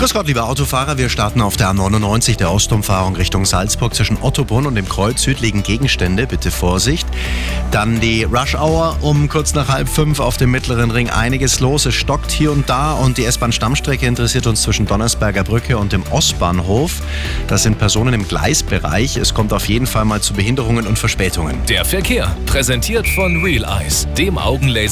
Grüß Gott, liebe Autofahrer. Wir starten auf der A99 der Ostumfahrung Richtung Salzburg zwischen Ottobrunn und dem Kreuz Süd liegen Gegenstände. Bitte Vorsicht. Dann die Rush Hour um kurz nach halb fünf auf dem Mittleren Ring. Einiges los. Es stockt hier und da und die S-Bahn-Stammstrecke interessiert uns zwischen Donnersberger Brücke und dem Ostbahnhof. Das sind Personen im Gleisbereich. Es kommt auf jeden Fall mal zu Behinderungen und Verspätungen. Der Verkehr, präsentiert von Real Eyes, dem Augenlaser.